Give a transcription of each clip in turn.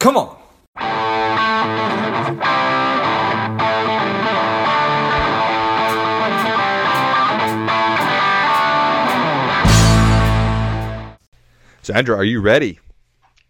Come on. Sandra, are you ready?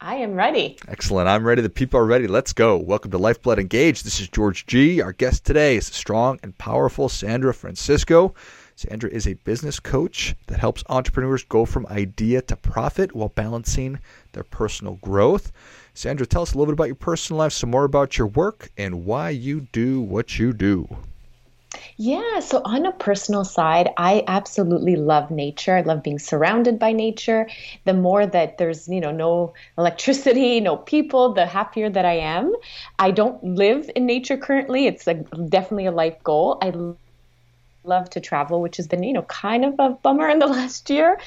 I am ready. Excellent. I'm ready. The people are ready. Let's go. Welcome to Lifeblood Engage. This is George G. Our guest today is strong and powerful Sandra Francisco. Sandra is a business coach that helps entrepreneurs go from idea to profit while balancing their personal growth. Sandra, tell us a little bit about your personal life, some more about your work, and why you do what you do. Yeah, so on a personal side, I absolutely love nature. I love being surrounded by nature. The more that there's, you know, no electricity, no people, the happier that I am. I don't live in nature currently. It's a, definitely a life goal. I love to travel, which has been, you know, kind of a bummer in the last year.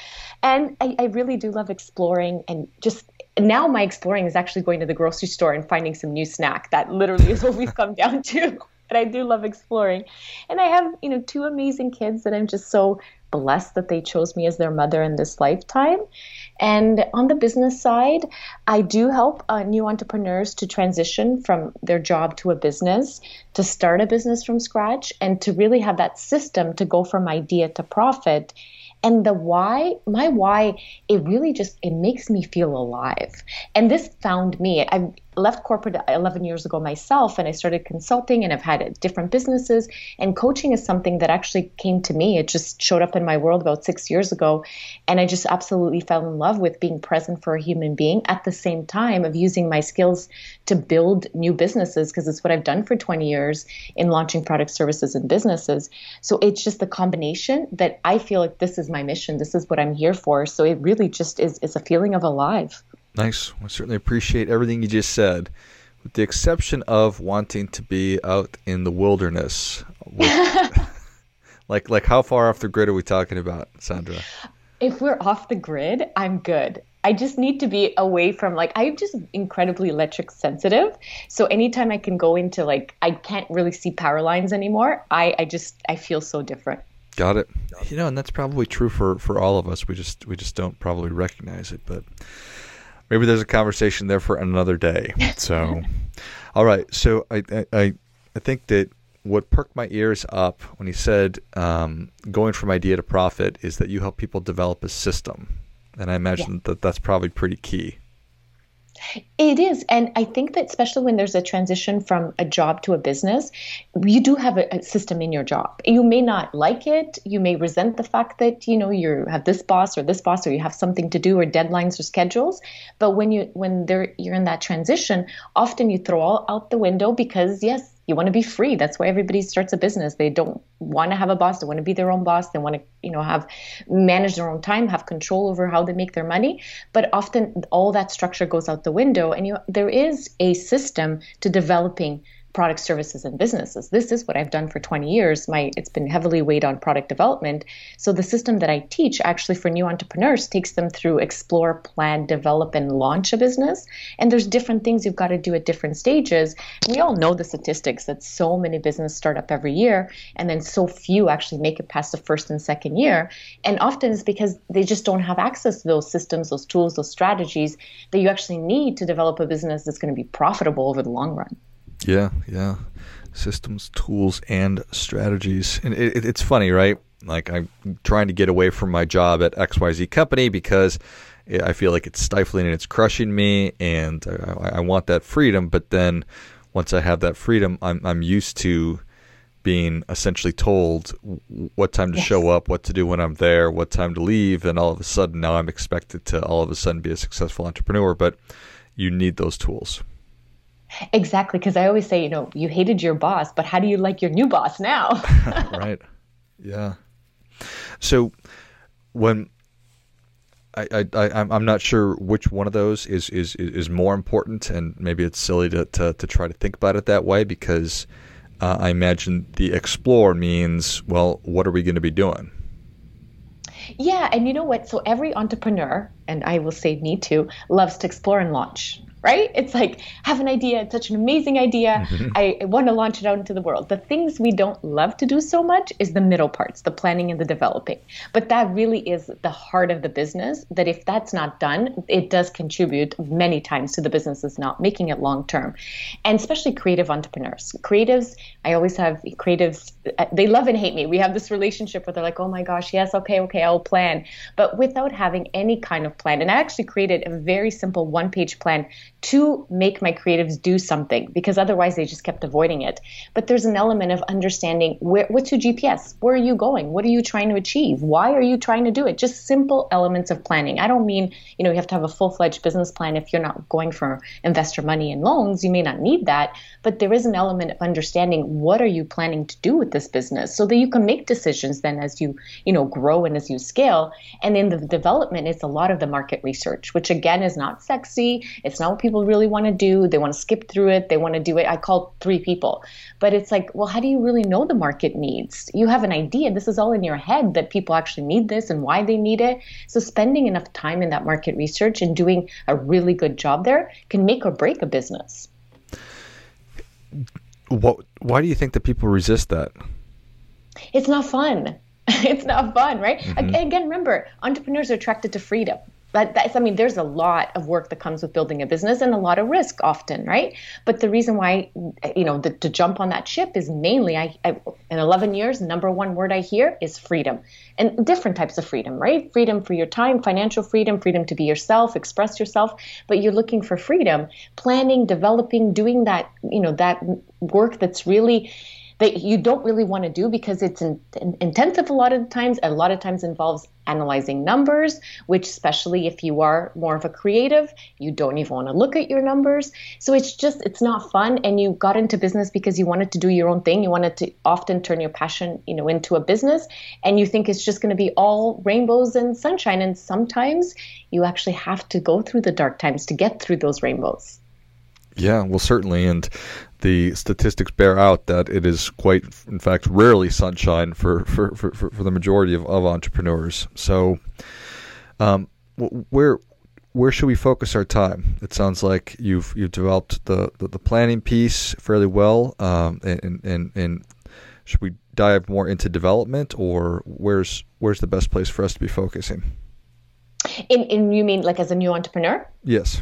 And I, I really do love exploring and just now my exploring is actually going to the grocery store and finding some new snack. That literally is what we've come down to. But I do love exploring. And I have, you know, two amazing kids that I'm just so blessed that they chose me as their mother in this lifetime. And on the business side, I do help uh, new entrepreneurs to transition from their job to a business, to start a business from scratch, and to really have that system to go from idea to profit. And the why my why it really just it makes me feel alive. And this found me. I left corporate 11 years ago myself and I started consulting and I've had different businesses and coaching is something that actually came to me. It just showed up in my world about 6 years ago and I just absolutely fell in love with being present for a human being at the same time of using my skills to build new businesses because it's what I've done for 20 years in launching product services and businesses. So it's just the combination that I feel like this is my mission this is what I'm here for. So it really just is is a feeling of alive Nice. I certainly appreciate everything you just said, with the exception of wanting to be out in the wilderness. like, like how far off the grid are we talking about, Sandra? If we're off the grid, I'm good. I just need to be away from like I'm just incredibly electric sensitive. So anytime I can go into like I can't really see power lines anymore, I, I just I feel so different. Got it. You know, and that's probably true for for all of us. We just we just don't probably recognize it, but maybe there's a conversation there for another day. So, all right. So I, I, I think that what perked my ears up when he said um, going from idea to profit is that you help people develop a system, and I imagine yeah. that that's probably pretty key. It is. And I think that especially when there's a transition from a job to a business, you do have a, a, system in your job. You may not like it. You may resent the fact that, you know, you have this boss or this boss or you have something to do or deadlines or schedules. But when you when there you're in that transition, often you throw all out the window because yes, you want to be free. That's why everybody starts a business. They don't want to have a boss. They want to be their own boss. They want to you know have manage their own time have control over how they make their money. But often all that structure goes out the window and you there is a system to developing product services and businesses. This is what i've done for 20 years. My it's been heavily weighed on product development. So the system that i teach actually for new entrepreneurs takes them through explore plan develop and launch a business. And there's different things you've got to do at different stages. We all know the statistics that so many businesses start up every year and then so few actually make it past the first and second year. And often it's because they just don't have access to those systems those tools those strategies that you actually need to develop a business that's going to be profitable over the long run yeah, yeah. Systems, tools, and strategies. And it, it, it's funny, right? Like I'm trying to get away from my job at XYZ company because I feel like it's stifling and it's crushing me, and I, I want that freedom. But then once I have that freedom, I'm I'm used to being essentially told what time to yes. show up, what to do when I'm there, what time to leave, and all of a sudden now I'm expected to all of a sudden be a successful entrepreneur. But you need those tools. Exactly, because I always say, you know, you hated your boss, but how do you like your new boss now? right. Yeah. So when I, I, I I'm not sure which one of those is, is, is more important, and maybe it's silly to, to, to try to think about it that way because uh, I imagine the explore means, well, what are we going to be doing? Yeah, and you know what? So every entrepreneur and I will say me too, loves to explore and launch right? It's like, have an idea, it's such an amazing idea. Mm-hmm. I, I want to launch it out into the world. The things we don't love to do so much is the middle parts, the planning and the developing. But that really is the heart of the business, that if that's not done, it does contribute many times to the businesses not making it long term. And especially creative entrepreneurs. Creatives, I always have creatives, uh, they love and hate me. We have this relationship where they're like, oh my gosh, yes, okay, okay, I'll plan. But without having any kind of plan. And I actually created a very simple one page plan to make my creatives do something because otherwise they just kept avoiding it. But there's an element of understanding where, what's your GPS? Where are you going? What are you trying to achieve? Why are you trying to do it? Just simple elements of planning. I don't mean, you know, you have to have a full fledged business plan if you're not going for investor money and loans. You may not need that, but there is an element of understanding what are you planning to do with this business so that you can make decisions then as you, you know, grow and as you scale. And in the development, it's a lot of the market research, which again is not sexy. It's not what people really want to do. They want to skip through it. They want to do it. I call three people. But it's like, well, how do you really know the market needs? You have an idea. This is all in your head that people actually need this and why they need it. So spending enough time in that market research and doing a really good job there can make or break a business. What, why do you think that people resist that? It's not fun. it's not fun, right? Mm-hmm. Again, remember, entrepreneurs are attracted to freedom but that's, I mean, there's a lot of work that comes with building a business and a lot of risk often, right? But the reason why, you know, the, to jump on that ship is mainly, I, I, in 11 years, number one word I hear is freedom and different types of freedom, right? Freedom for your time, financial freedom, freedom to be yourself, express yourself, but you're looking for freedom, planning, developing, doing that, you know, that work that's really, that you don't really want to do because it's in, in, intensive a lot of times. A lot of times involves analyzing numbers, which especially if you are more of a creative, you don't even want to look at your numbers. So it's just it's not fun. And you got into business because you wanted to do your own thing. You wanted to often turn your passion, you know, into a business, and you think it's just going to be all rainbows and sunshine. And sometimes you actually have to go through the dark times to get through those rainbows. Yeah, well, certainly, and the statistics bear out that it is quite, in fact, rarely sunshine for for, for, for the majority of, of entrepreneurs. So, um, where where should we focus our time? It sounds like you've you've developed the, the, the planning piece fairly well, um, and, and and should we dive more into development, or where's where's the best place for us to be focusing? In in you mean like as a new entrepreneur? Yes.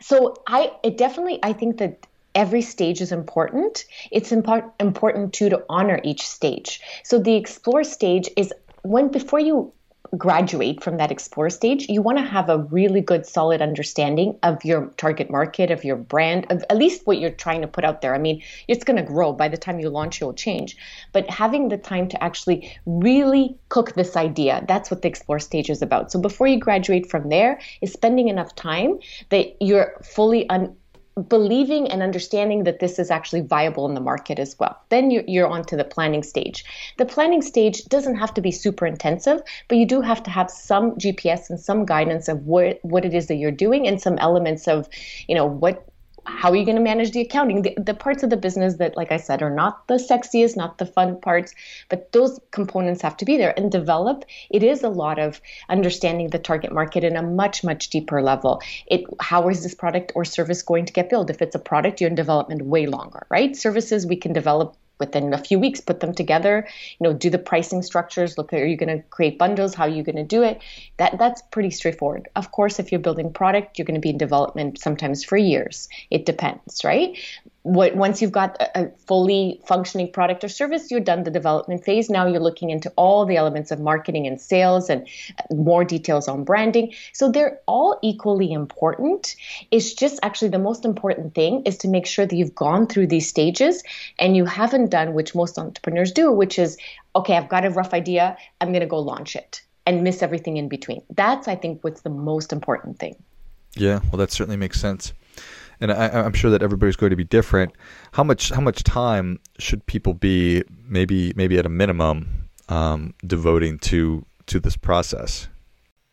So I it definitely I think that every stage is important. It's import, important too to honor each stage. So the explore stage is when before you graduate from that explore stage, you want to have a really good, solid understanding of your target market, of your brand, of at least what you're trying to put out there. I mean, it's going to grow. By the time you launch, you'll change. But having the time to actually really cook this idea, that's what the explore stage is about. So before you graduate from there, is spending enough time that you're fully un- believing and understanding that this is actually viable in the market as well. Then you're, you're on to the planning stage. The planning stage doesn't have to be super intensive, but you do have to have some GPS and some guidance of what, what it is that you're doing and some elements of, you know, what how are you going to manage the accounting? The, the, parts of the business that like i said are not the sexiest not the fun parts but those components have to be there and develop it is a lot of understanding the target market in a much much deeper level. It how is this product or service going to get built if it's a product you're in development way longer right? Services we can develop within a few weeks put them together you know do the pricing structures look are you going to create bundles? How are you going to do it? That that's pretty straightforward. Of course if you're building product you're going to be in development sometimes for years. It depends right what, once you've got a, fully functioning product or service, you're done the development phase. Now you're looking into all the elements of marketing and sales and uh, more details on branding. So they're all equally important. It's just actually the most important thing is to make sure that you've gone through these stages and you haven't done, which most entrepreneurs do, which is, okay, I've got a rough idea, I'm going to go launch it and miss everything in between. That's, I think, what's the most important thing. Yeah, well, that certainly makes sense and I, am sure that everybody's going to be different. How much how much time should people be maybe maybe at a minimum um, devoting to to this process?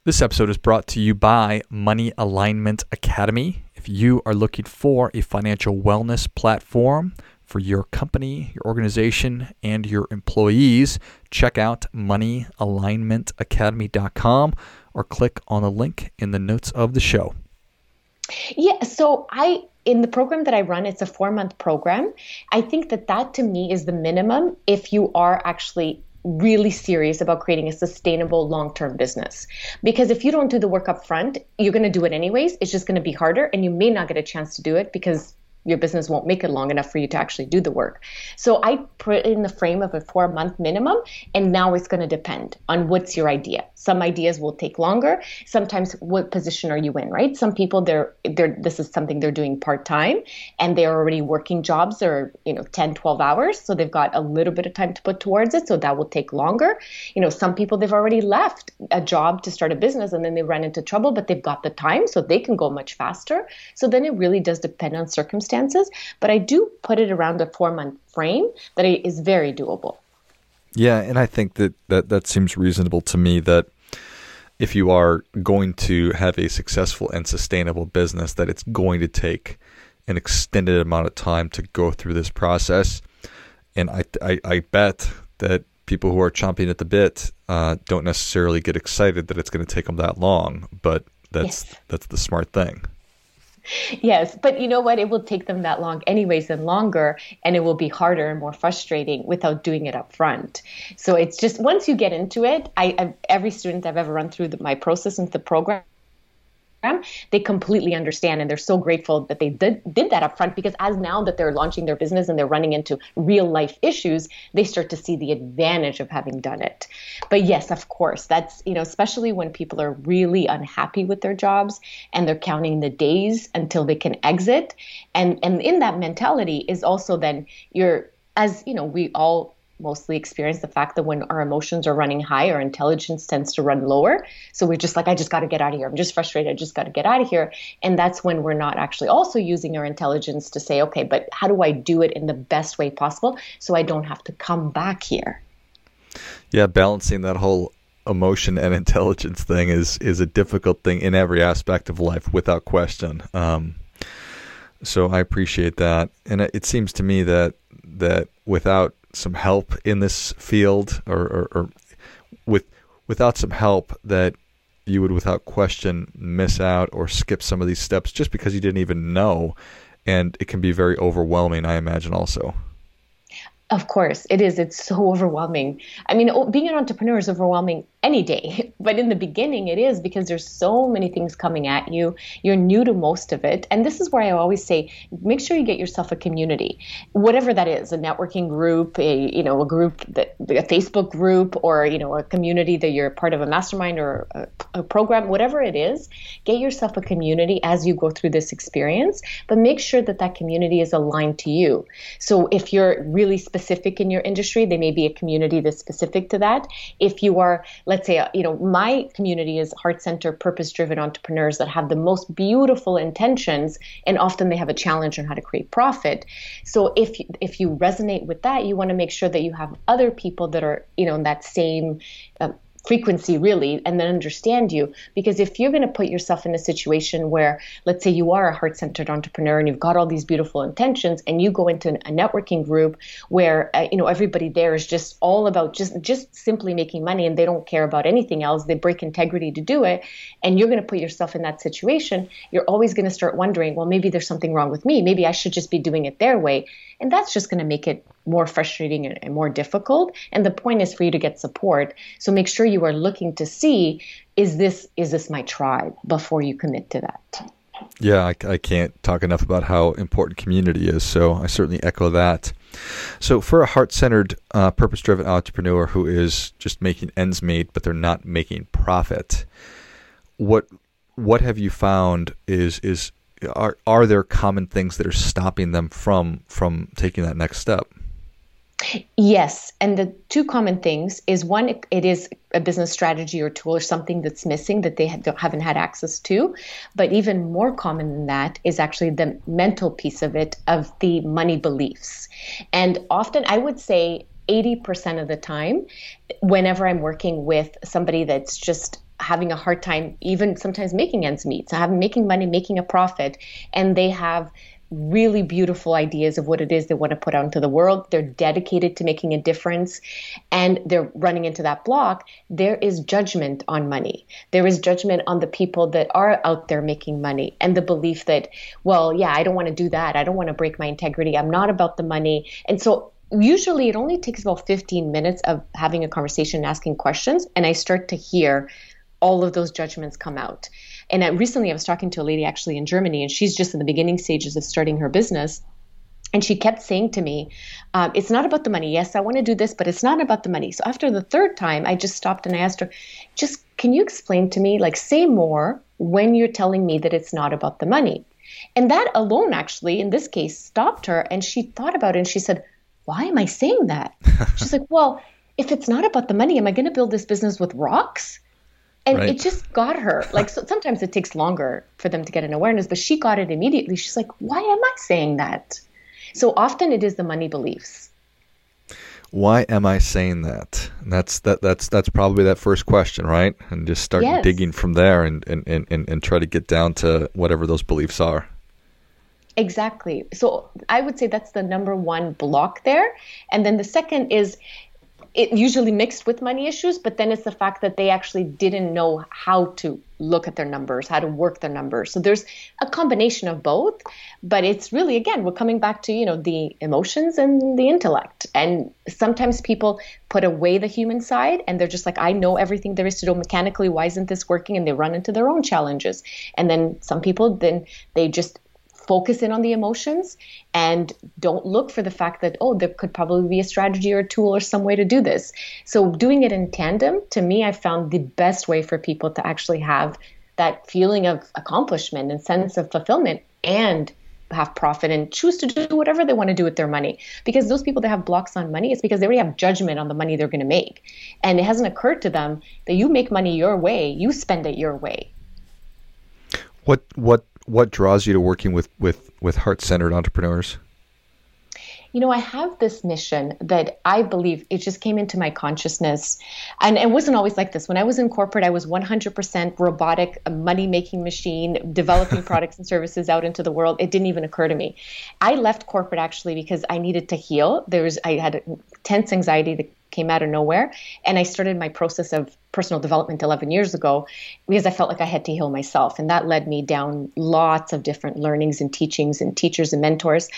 This episode is brought to you by Money Alignment Academy. If you are looking for a financial wellness platform for your company, your organization, and your employees, check out moneyalignmentacademy.com or click on the link in the notes of the show. Yeah, so I in the program that I run, it's a four month program. I think that that to me is the minimum if you are actually really serious about creating a sustainable long-term business because if you don't do the work up front you're going to do it anyways it's just going to be harder and you may not get a chance to do it because your business won't make it long enough for you to actually do the work. So I put in the frame of a four month minimum, and now it's going to depend on what's your idea. Some ideas will take longer. Sometimes, what position are you in, right? Some people, they're, they're this is something they're doing part time, and they're already working jobs or you know 10, 12 hours, so they've got a little bit of time to put towards it. So that will take longer. You know, some people they've already left a job to start a business, and then they run into trouble, but they've got the time, so they can go much faster. So then it really does depend on circumstances circumstances, but I do put it around a four month frame that is very doable. Yeah, and I think that, that that seems reasonable to me that if you are going to have a successful and sustainable business, that it's going to take an extended amount of time to go through this process. And I, I, I bet that people who are chomping at the bit uh, don't necessarily get excited that it's going to take them that long, but that's yes. that's the smart thing yes, but you know what? It will take them that long, anyways, and longer, and it will be harder and more frustrating without doing it up front. So it's just once you get into it, I, I every student I've ever run through the, my process into the program program, they completely understand and they're so grateful that they did, did that up front because as now that they're launching their business and they're running into real life issues, they start to see the advantage of having done it. But yes, of course, that's, you know, especially when people are really unhappy with their jobs and they're counting the days until they can exit. And and in that mentality is also then you're as you know, we all mostly experience the fact that when our emotions are running high, our intelligence tends to run lower. So we're just like, I just got to get out of here. I'm just frustrated. I just got to get out of here. And that's when we're not actually also using our intelligence to say, okay, but how do I do it in the best way possible so I don't have to come back here? Yeah, balancing that whole emotion and intelligence thing is is a difficult thing in every aspect of life, without question. Um, so I appreciate that, and it, it seems to me that that without some help in this field or, or, or with without some help that you would without question miss out or skip some of these steps just because you didn't even know and it can be very overwhelming i imagine also of course, it is. It's so overwhelming. I mean, being an entrepreneur is overwhelming any day, but in the beginning, it is because there's so many things coming at you. You're new to most of it, and this is where I always say, make sure you get yourself a community, whatever that is—a networking group, a you know, a group that a Facebook group, or you know, a community that you're part of a mastermind or a, a program, whatever it is. Get yourself a community as you go through this experience, but make sure that that community is aligned to you. So if you're really specific in your industry, there may be a community that's specific to that. If you are, let's say, you know, my community is heart center, purpose driven entrepreneurs that have the most beautiful intentions, and often they have a challenge on how to create profit. So if if you resonate with that, you want to make sure that you have other people that are, you know, in that same uh, frequency really and then understand you. Because if you're going to put yourself in a situation where let's say you are a heart-centered entrepreneur and you've got all these beautiful intentions and you go into a networking group where uh, you know everybody there is just all about just just simply making money and they don't care about anything else they break integrity to do it and you're going to put yourself in that situation you're always going to start wondering well maybe there's something wrong with me. Maybe I should just be doing it their way. And that's just going to make it more frustrating and, more difficult. And the point is for you to get support. So make sure you are looking to see is this is this my tribe before you commit to that. Yeah, I, I can't talk enough about how important community is. So I certainly echo that. So, for a heart centered, uh, purpose driven entrepreneur who is just making ends meet, but they're not making profit, what what have you found is is are are there common things that are stopping them from from taking that next step? Yes, and the two common things is one, it is a business strategy or tool or something that's missing that they haven't had access to. But even more common than that is actually the mental piece of it, of the money beliefs. And often, I would say 80% of the time, whenever I'm working with somebody that's just having a hard time even sometimes making ends meet so having making money making a profit and they have really beautiful ideas of what it is they want to put out into the world. They're dedicated to making a difference and they're running into that block. There is judgment on money. There is judgment on the people that are out there making money and the belief that, well, yeah, I don't want to do that. I don't want to break my integrity. I'm not about the money. And so usually it only takes about 15 minutes of having a conversation and asking questions and I start to hear all of those judgments come out. And I, recently, I was talking to a lady actually in Germany, and she's just in the beginning stages of starting her business. And she kept saying to me, um, It's not about the money. Yes, I want to do this, but it's not about the money. So after the third time, I just stopped and I asked her, Just can you explain to me, like, say more when you're telling me that it's not about the money? And that alone, actually, in this case, stopped her. And she thought about it and she said, Why am I saying that? She's like, Well, if it's not about the money, am I going to build this business with rocks? And right. it just got her like so sometimes it takes longer for them to get an awareness but she got it immediately she's like why am i saying that so often it is the money beliefs why am i saying that and that's that that's that's probably that first question right and just start yes. digging from there and, and and and try to get down to whatever those beliefs are Exactly. So I would say that's the number one block there. And then the second is it usually mixed with money issues, but then it's the fact that they actually didn't know how to look at their numbers, how to work their numbers. So there's a combination of both, but it's really again we're coming back to you know the emotions and the intellect. And sometimes people put away the human side and they're just like I know everything there is to do mechanically. Why isn't this working? And they run into their own challenges. And then some people then they just focus in on the emotions and don't look for the fact that oh there could probably be a strategy or a tool or some way to do this. So doing it in tandem to me i found the best way for people to actually have that feeling of accomplishment and sense of fulfillment and have profit and choose to do whatever they want to do with their money. Because those people that have blocks on money it's because they already have judgment on the money they're going to make. And it hasn't occurred to them that you make money your way you spend it your way. What what what draws you to working with with with heart centered entrepreneurs? You know, I have this mission that I believe it just came into my consciousness. And it wasn't always like this. When I was in corporate, I was 100% robotic, money making machine, developing products and services out into the world. It didn't even occur to me. I left corporate actually because I needed to heal. There was, I had tense anxiety that came out of nowhere. And I started my process of personal development 11 years ago because I felt like I had to heal myself. And that led me down lots of different learnings and teachings and teachers and mentors.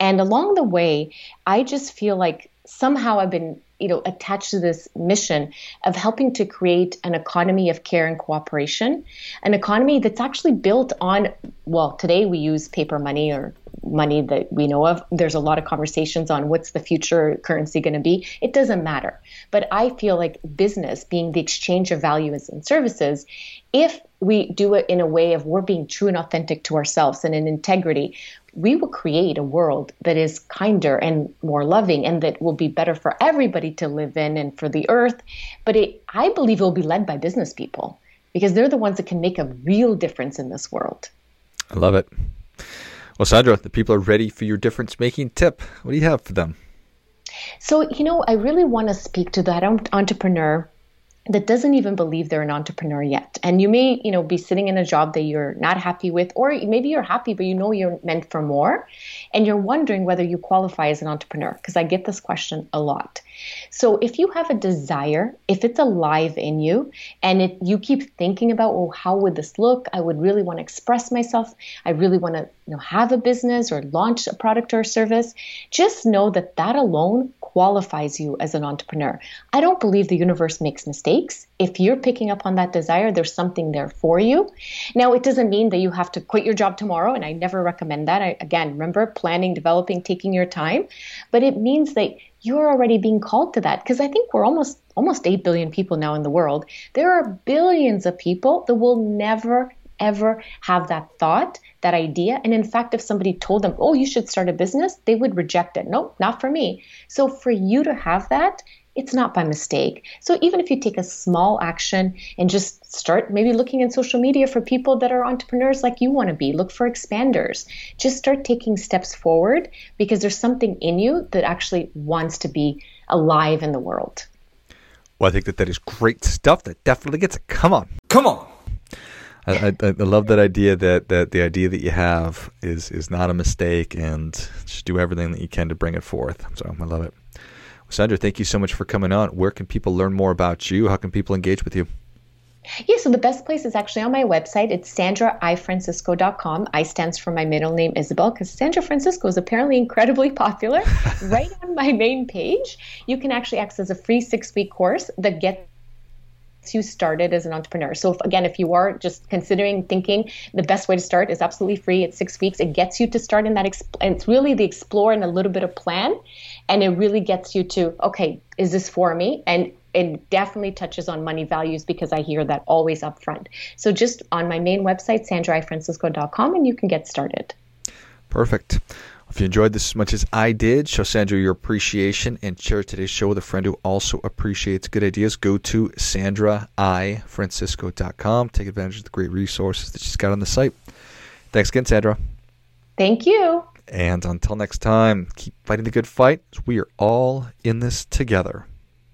And along the way, I just feel like somehow I've been you know attached to this mission of helping to create an economy of care and cooperation an economy that's actually built on well today we use paper money or money that we know of. There's a lot of conversations on what's the future currency going to be. It doesn't matter. But I feel like business being the exchange of values and services, if we do it in a way of we're being true and authentic to ourselves and in integrity, we will create a world that is kinder and more loving and that will be better for everybody to live in and for the earth. But it, I believe it will be led by business people because they're the ones that can make a real difference in this world. I love it. Well, Sandra, the people are ready for your difference making tip. What do you have for them? So, you know, I really want to speak to that entrepreneur that doesn't even believe they're an entrepreneur yet. And you may, you know, be sitting in a job that you're not happy with, or maybe you're happy, but you know you're meant for more, and you're wondering whether you qualify as an entrepreneur. Because I get this question a lot. So if you have a desire, if it's alive in you, and it, you keep thinking about, oh, how would this look? I would really want to express myself. I really want to, you know, have a business or launch a product or service. Just know that that alone qualifies you as an entrepreneur. I don't believe the universe makes mistakes. If you're picking up on that desire, there's something there for you. Now, it doesn't mean that you have to quit your job tomorrow, and I never recommend that. I, again, remember planning, developing, taking your time, but it means that you're already being called to that because I think we're almost almost 8 billion people now in the world. There are billions of people that will never ever have that thought, that idea. And in fact, if somebody told them, oh, you should start a business, they would reject it. No, not for me. So for you to have that, it's not by mistake. So even if you take a small action and just start maybe looking in social media for people that are entrepreneurs like you want to be, look for expanders. Just start taking steps forward because there's something in you that actually wants to be alive in the world. Well, I think that that is great stuff. That definitely gets it. Come on. Come on. I, I, I, love that idea that, that the idea that you have is is not a mistake and just do everything that you can to bring it forth. So I love it. Sandra, thank you so much for coming on. Where can people learn more about you? How can people engage with you? Yeah, so the best place is actually on my website. It's sandraifrancisco.com. I stands for my middle name, Isabel, because Sandra Francisco is apparently incredibly popular. right on my main page, you can actually access a free six week course that gets you started as an entrepreneur. So if, again, if you are just considering thinking the best way to start is absolutely free. It's six weeks. It gets you to start in that. Exp- and it's really the explore and a little bit of plan, and it really gets you to okay, is this for me? And it definitely touches on money values because I hear that always up front. So just on my main website, sandraifrancisco.com, and you can get started. Perfect. If you enjoyed this as much as I did, show Sandra your appreciation and share today's show with a friend who also appreciates good ideas. Go to sandraifrancisco.com. Take advantage of the great resources that she's got on the site. Thanks again, Sandra. Thank you. And until next time, keep fighting the good fight. We are all in this together.